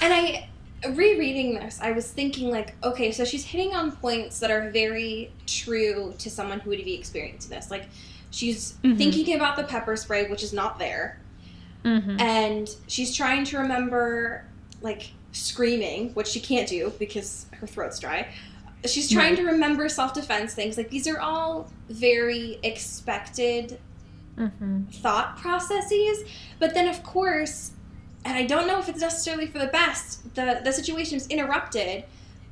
And I rereading this, I was thinking like, okay, so she's hitting on points that are very true to someone who would be experiencing this. Like she's Mhm. thinking about the pepper spray, which is not there. mm-hmm. And she's trying to remember like screaming, which she can't do because her throat's dry. She's trying Right. to remember self defense things. Like these are all very expected Mm-hmm. thought processes. But then, of course, and I don't know if it's necessarily for the best, the, the situation is interrupted,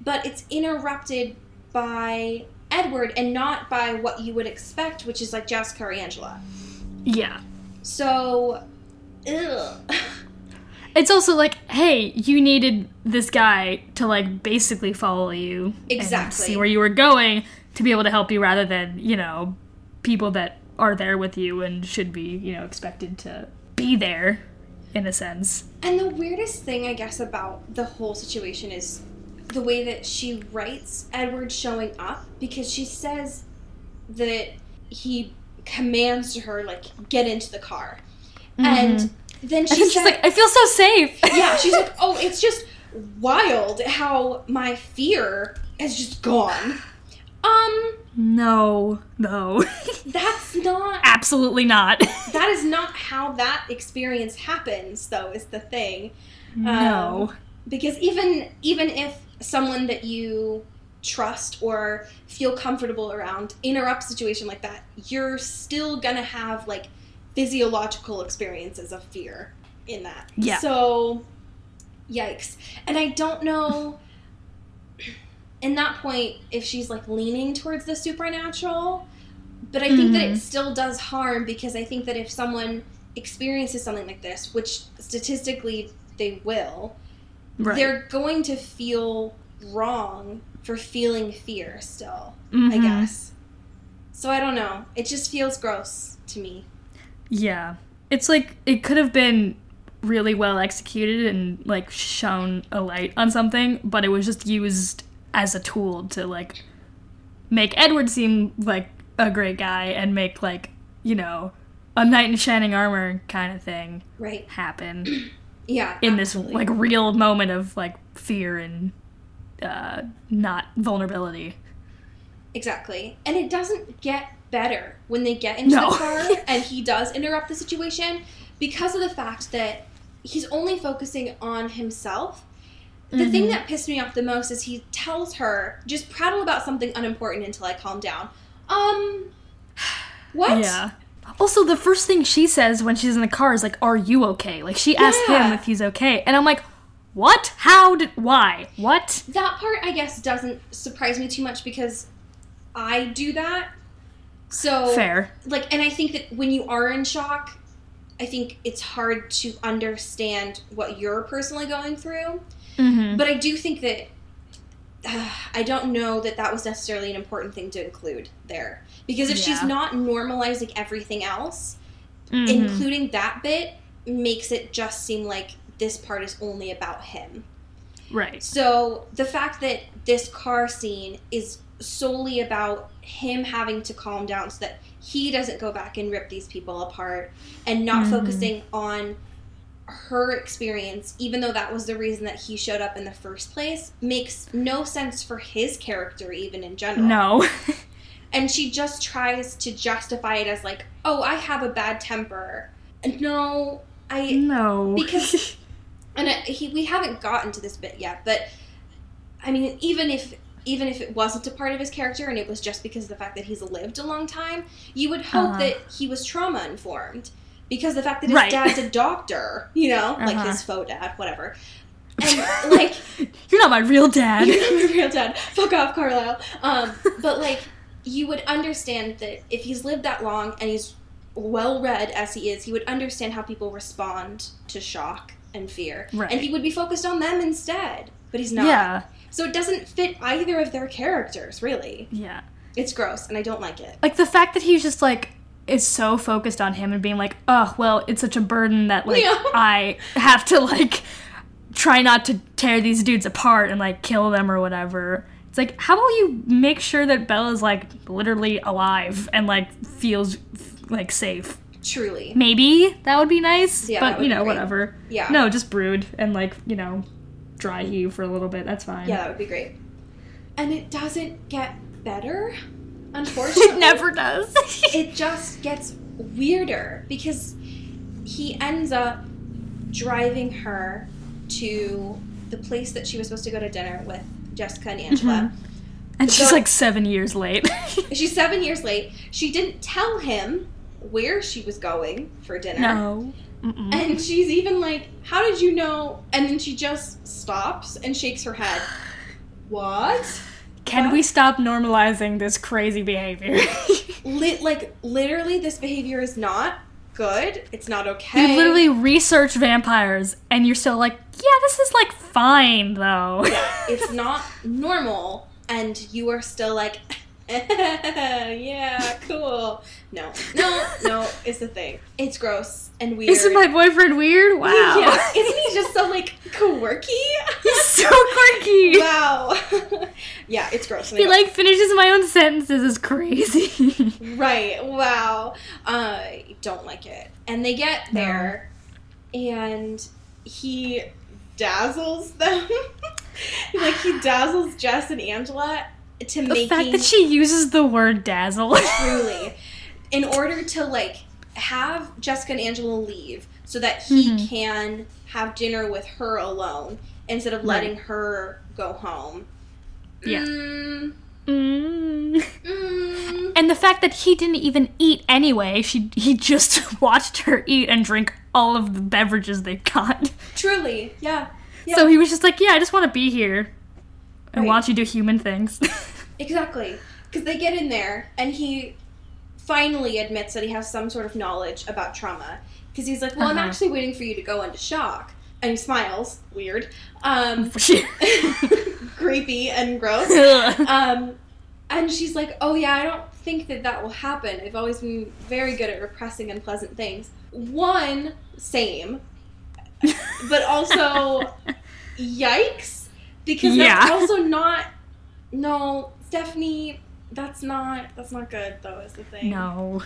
but it's interrupted by Edward and not by what you would expect, which is like Jessica or Angela. Yeah. So, ugh. It's also like, hey, you needed this guy to like basically follow you and Exactly. see where you were going to be able to help you rather than, you know, people that are there with you and should be, you know, expected to be there in a sense. And the weirdest thing, I guess, about the whole situation is the way that she writes Edward showing up because she says that he commands to her, like, get into the car. And mm-hmm. then And she then she's said, like, I feel so safe. yeah, she's like, oh, it's just wild how my fear has just gone. Um, no, no. that's not Absolutely not. that is not how that experience happens though is the thing. no. Because even even if someone that you trust or feel comfortable around interrupts a situation like that, you're still gonna have like physiological experiences of fear in that. Yeah. So yikes. And I don't know in that point if she's like leaning towards the supernatural, but I think that Mhm. it still does harm because I think that if someone experiences something like this, which statistically they will, Right. they're going to feel wrong for feeling fear still, I Mhm. guess. So I don't know. It just feels gross to me. Yeah. It's like it could have been really well executed and like shown a light on something, but it was just used as a tool to like make Edward seem like a great guy and make like, you know, a knight in shining armor kind of thing Right. happen Yeah. in this like real moment of like fear and uh not vulnerability. Exactly. And it doesn't get better when they get into No. the car and he does interrupt the situation because of the fact that he's only focusing on himself. The thing Mhm. that pissed me off the most is he tells her, just prattle about something unimportant until I calm down. Um, what? Yeah. Also, the first thing she says when she's in the car is like, "Are you okay?" Like she asked him if he's okay, and I'm like, "What? How did? Why? What?" That part, I guess, doesn't surprise me too much because I do that. So, Fair. like and i think that when you are in shock i think it's hard to understand what you're personally going through Mm-hmm. but i do think that uh, i don't know that that was necessarily an important thing to include there because if she's not normalizing everything else Mm-hmm. including that bit makes it just seem like this part is only about him right. so the fact that this car scene is solely about him having to calm down so that he doesn't go back and rip these people apart and not Mhm. focusing on her experience, even though that was the reason that he showed up in the first place, makes no sense for his character, even in general. No. And she just tries to justify it as, like, oh, I have a bad temper. No, I no. because and it, he, we haven't gotten to this bit yet but i mean even if even if it wasn't a part of his character and it was just because of the fact that he's lived a long time you would hope Uh-huh. that he was trauma informed because the fact that his Right. dad's a doctor you know like Uh-huh. his faux dad whatever and like You're not my real dad. you're not my real dad. Fuck off, Carlisle. Um, but like, you would understand that if he's lived that long and he's well read as he is, he would understand how people respond to shock and fear, Right. and he would be focused on them instead. But he's not. yeah. So it doesn't fit either of their characters, really. Yeah. It's gross, and I don't like it. Like the fact that he's just like is so focused on him and being like, oh well, it's such a burden that like Yeah. I have to like try not to tear these dudes apart and like kill them or whatever. It's like, how about you make sure that Bella's like literally alive and like feels like safe? Truly. Maybe that would be nice, Yeah, but you know, whatever. Yeah. No, just brood and like you know, dry heave for a little bit. That's fine. Yeah, that would be great. And it doesn't get better, unfortunately. it never does. it just gets weirder because he ends up driving her to the place that she was supposed to go to dinner with Jessica and Angela. Mm-hmm. and she's So- like seven years late. She's seven years late. She didn't tell him where she was going for dinner. no. Mm-mm. And she's even like, How did you know? And then she just stops and shakes her head. What? Can What? we stop normalizing this crazy behavior? Lit like literally this behavior is not good. It's not okay. you literally research vampires and you're still like, yeah, this is like fine though. yeah, it's not normal, and you are still like, yeah, cool. No, no, no, it's the thing. It's gross and weird. Isn't my boyfriend weird? Wow. Yeah, isn't he just so like quirky? He's so quirky. wow. yeah, it's gross. He like finishes my own sentences is crazy. Right. Wow. I don't like it. And they get No. there, and he dazzles them. like he dazzles Jess and Angela to the making fact that she uses the word dazzle. truly in order to like have Jessica and Angela leave so that he Mhm. can have dinner with her alone instead of Right. letting her go home. Yeah. Mm, Mm. mm. And the fact that he didn't even eat anyway, she he just watched her eat and drink all of the beverages they got. Truly, yeah. Yeah. So he was just like, "Yeah, I just want to be here and Right. watch you do human things." Exactly. Because they get in there and he finally admits that he has some sort of knowledge about trauma because he's like, "Well, I'm Uh-huh. actually waiting for you to go into shock," and he smiles, weird, um, creepy and gross. Um, and she's like, "Oh yeah, I don't think that that will happen. I've always been very good at repressing unpleasant things." One, same, but also, yikes, because that's also not. No, Stephenie, that's not that's not good though. Is the thing. no.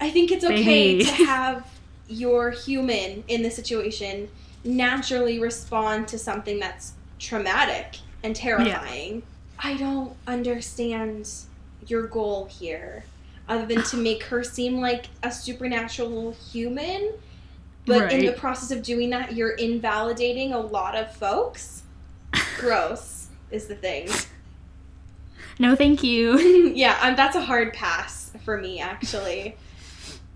I think it's okay to have your human in the situation naturally respond to something that's traumatic and terrifying. I don't understand your goal here, other than to make her seem like a supernatural human. But in the process of doing that, you're invalidating a lot of folks. Gross is the thing. no, thank you. yeah, um, that's a hard pass for me, actually.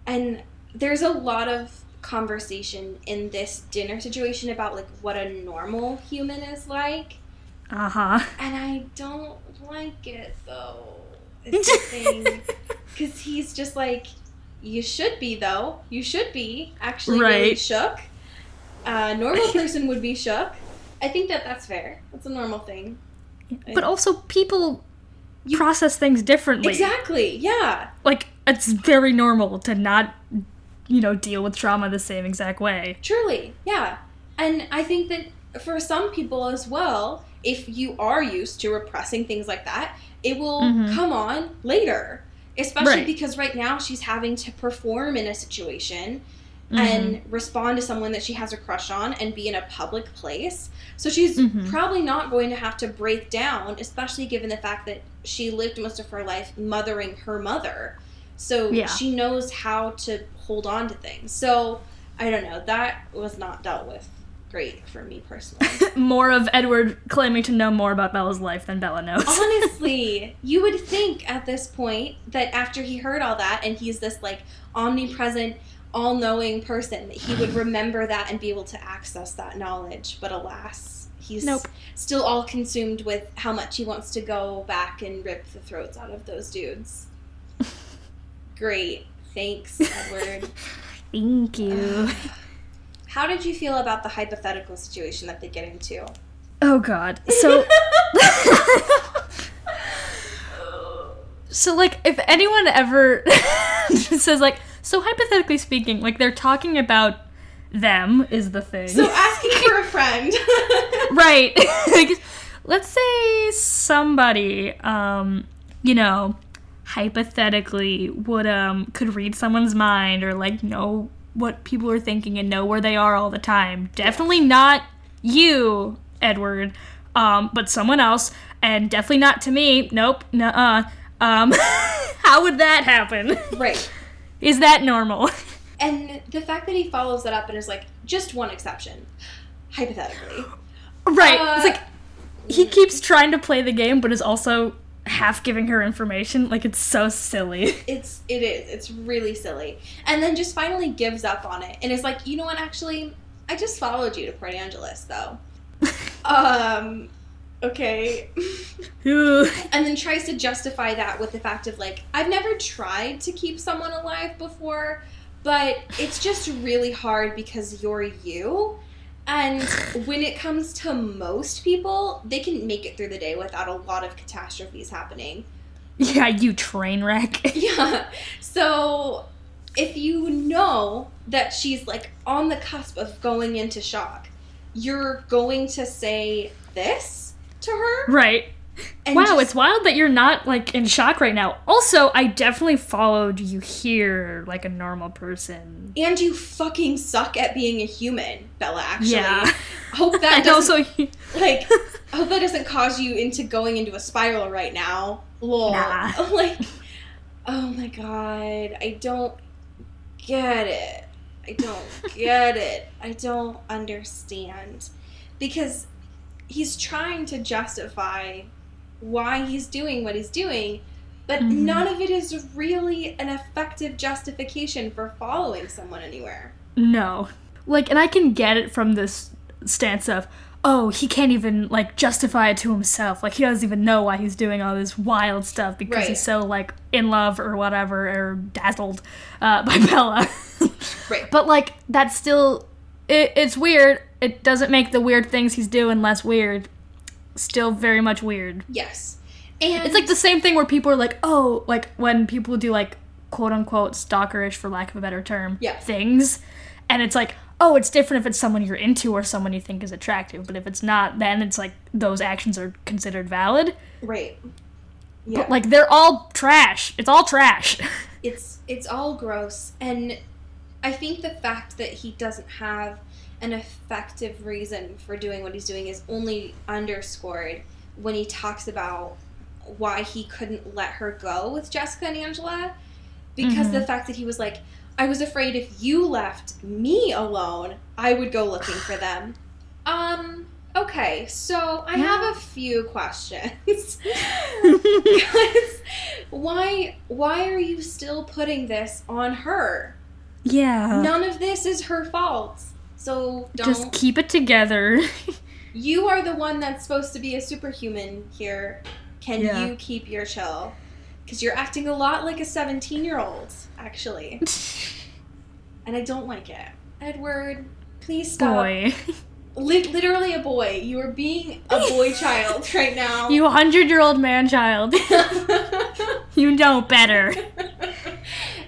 And there's a lot of conversation in this dinner situation about like what a normal human is like, Uh huh. and I don't like it though. It's the thing because he's just like, you should be though. You should be actually really Right. shook. A normal person would be shook. I think that that's fair. That's a normal thing. But also, people You- process things differently. Exactly. Yeah. Like, it's very normal to not, you know, deal with trauma the same exact way. Truly, yeah. And I think that for some people as well, if you are used to repressing things like that, it will Mhm. come on later. Especially Right. because right now she's having to perform in a situation Mhm. and respond to someone that she has a crush on and be in a public place. So she's Mhm. probably not going to have to break down, especially given the fact that she lived most of her life mothering her mother. So Yeah. she knows how to hold on to things. So I don't know. That was not dealt with great for me personally. more of Edward claiming to know more about Bella's life than Bella knows. Honestly, you would think at this point that after he heard all that and he's this like omnipresent, all knowing person, that he would remember that and be able to access that knowledge. But alas, he's Nope. still all consumed with how much he wants to go back and rip the throats out of those dudes. Great. Thanks, Edward. Thank you. How did you feel about the hypothetical situation that they get into? Oh god. So So like if anyone ever says like so hypothetically speaking, like they're talking about them is the thing. So asking for a friend. right. like let's say somebody um you know hypothetically would um could read someone's mind or like know what people are thinking and know where they are all the time. Definitely not you, Edward. Um but someone else and definitely not to me. Nope. Nuh-uh. Um how would that happen? right. Is that normal? And the fact that he follows that up and is like, just one exception, hypothetically. right. Uh, it's like he keeps trying to play the game but is also half giving her information. Like it's so silly. It's it is. It's really silly. And then just finally gives up on it and is like, you know what, actually, I just followed you to Port Angeles though. um okay. And then tries to justify that with the fact of like, I've never tried to keep someone alive before, but it's just really hard because you're you. And when it comes to most people, they can make it through the day without a lot of catastrophes happening. yeah, you train wreck. Yeah. So if you know that she's like on the cusp of going into shock, you're going to say this to her. right. And wow, just- it's wild that you're not like in shock right now. Also, I definitely followed you here like a normal person. and you fucking suck at being a human, Bella. Actually, Yeah. hope that doesn't also like. I hope that doesn't cause you into going into a spiral right now. Lol. Nah. Like, oh my god, I don't get it. I don't get it. I don't understand. Because he's trying to justify why he's doing what he's doing, but Mhm. none of it is really an effective justification for following someone anywhere. no. Like and I can get it from this stance of oh, he can't even like justify it to himself. Like he doesn't even know why he's doing all this wild stuff because Right. he's so like in love or whatever or dazzled uh, by Bella. Right. But like that's still it, it's weird. It doesn't make the weird things he's doing less weird. Still very much weird. Yes. And It's like the same thing where people are like, oh, like when people do like quote unquote stalkerish, for lack of a better term, Yeah. things, and it's like, oh, it's different if it's someone you're into or someone you think is attractive, but if it's not, then it's like those actions are considered valid. right. Yeah. But like they're all trash. It's all trash. it's it's all gross and i think the fact that he doesn't have an effective reason for doing what he's doing is only underscored when he talks about why he couldn't let her go with jessica and angela because the fact that he was like i was afraid if you left me alone i would go looking for them um okay so i have a few questions why why are you still putting this on her? yeah. None of this is her fault. So don't Just keep it together. you are the one that's supposed to be a superhuman here. Can Yeah. you keep your chill? Cuz you're acting a lot like a 17-year-old actually. and I don't like it. Edward, please stop. Boy. Li- literally a boy. You are being a boy child right now. you hundred year old man child. you know better.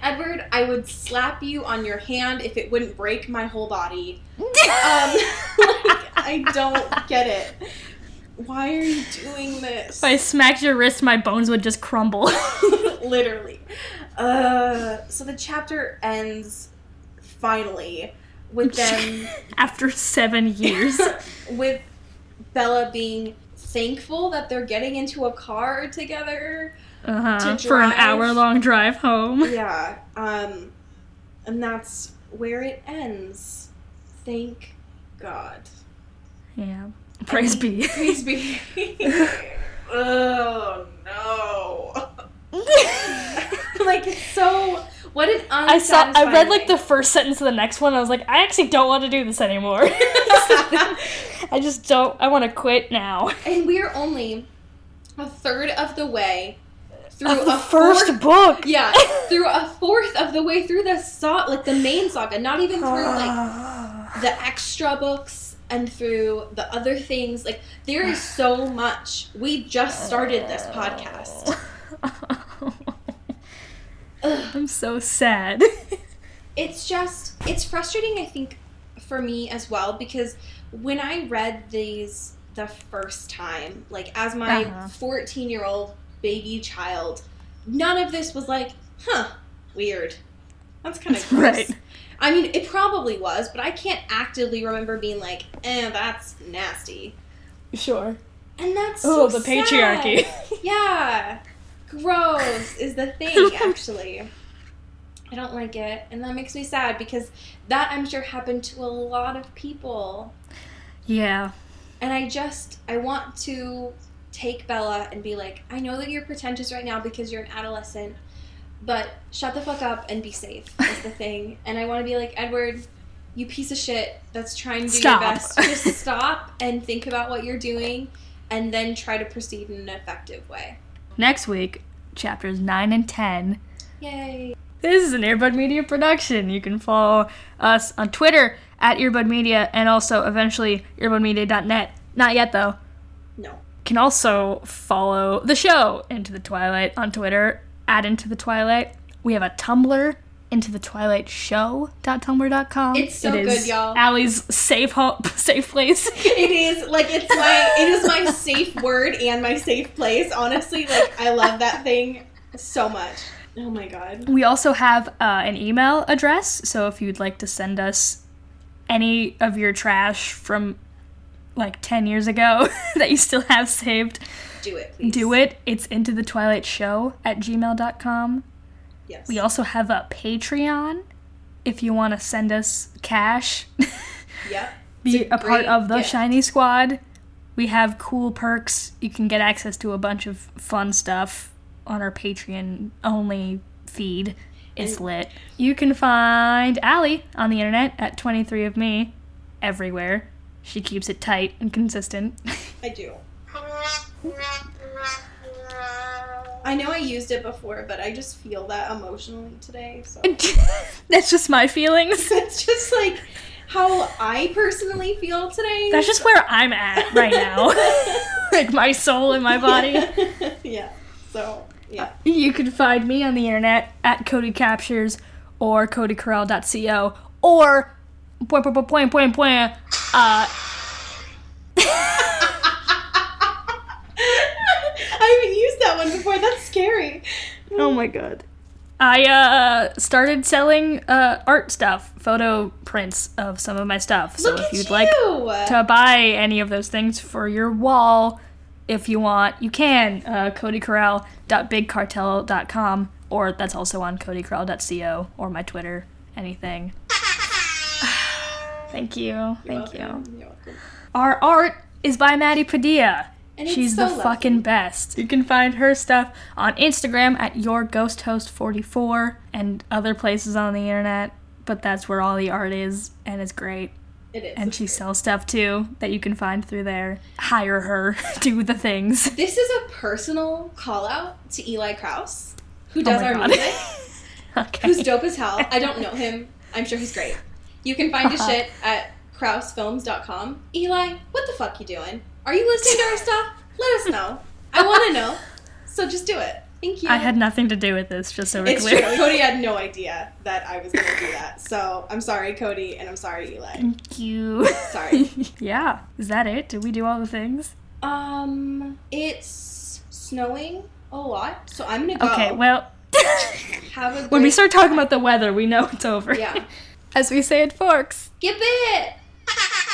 Edward, I would slap you on your hand if it wouldn't break my whole body. Um, like, I don't get it. Why are you doing this? If I smacked your wrist, my bones would just crumble. Literally. Uh, so the chapter ends finally with them After seven years. with Bella being thankful that they're getting into a car together. Uh-huh. For an hour long drive home. Yeah. Um, and that's where it ends. Thank God. Yeah. Praise be. Praise be. oh no. like it's so what an I saw I read like the first sentence of the next one. I was like, I actually don't want to do this anymore. I just don't I want to quit now. and we're only a third of the way through the a first fourth- book. yeah, through a fourth of the way through the saga, like the main saga, not even through like the extra books and through the other things. Like there is so much. We just started this podcast. I'm so sad. It's just it's frustrating I think for me as well because when I read these the first time, like as my Uh-huh. 14 year old baby child, none of this was like, huh, weird. That's kind of gross. Right. I mean, it probably was, but I can't actively remember being like, eh, that's nasty. Sure. And that's Oh, so the patriarchy. Yeah. Gross is the thing, actually. I don't like it. And that makes me sad because that, I'm sure, happened to a lot of people. Yeah. And I just, I want to take Bella and be like, I know that you're pretentious right now because you're an adolescent, but shut the fuck up and be safe is the thing. And I want to be like, Edward, you piece of shit that's trying to do Stop. your best. Just stop and think about what you're doing and then try to proceed in an effective way. Next week, chapters 9 and 10. Yay. This is an Earbud Media production. You can follow us on Twitter at Earbud Media and also eventually earbudmedia.net. Not yet, though. Can also follow the show Into the Twilight on Twitter at Into the Twilight. We have a Tumblr, Into the Twilight Show.tumblr.com. It's so It is good, y'all. Allie's safe home, safe place. It is like it's my it is my safe word and my safe place. Honestly, like I love that thing so much. Oh my god. we also have uh, an email address, so if you'd like to send us any of your trash from like 10 years ago that you still have saved, Do it, please. do it. It's into the twilight show at gmail.com. Yes. We also have a Patreon if you want to send us cash, Yep. be It's a, part of the gift. Shiny Squad. We have cool perks. You can get access to a bunch of fun stuff on our Patreon only feed. It's And- lit. You can find Allie on the internet at 23 of me everywhere. She keeps it tight and consistent. I do. I know I used it before, but I just feel that emotionally today. So That's just my feelings. it's just like how I personally feel today. That's just where I'm at right now. like my soul and my body. yeah. So yeah. Uh, you can find me on the internet at Cody Captures or codycorral.co or point point point point point uh I haven't used that one before. That's scary. oh my god. I uh started selling uh art stuff, photo prints of some of my stuff. So Look if at you'd you. like to buy any of those things for your wall, if you want, you can. Uh, CodyCorral.BigCartel.com, or that's also on CodyCorral.co or my Twitter, anything. Thank you. Thank you. Welcome. You're welcome. Our art is by Maddie Padilla. And it's She's so the lovely. fucking best. You can find her stuff on Instagram at yourghosthost44 and other places on the internet, but that's where all the art is, and it's great. It is. And she sells stuff too that you can find through there. Hire her, do the things. This is a personal call out to Eli Krause, who Oh does my our God. music, okay. who's dope as hell. I don't know him. I'm sure he's great. You can find his Uh-huh. shit at krausefilms.com. Eli, what the fuck you doing? Are you listening to our stuff? Let us know. I want to know. So just do it. Thank you. I had nothing to do with this, just so we're it's clear. true. Cody had no idea that I was going to do that. So I'm sorry, Cody, and I'm sorry, Eli. Thank you. Sorry. yeah. Is that it? Did we do all the things? Um, it's snowing a lot, so I'm gonna go. Okay, well, Have a when we start talking about the weather, we know it's over. Yeah as we say at Forks. Give it!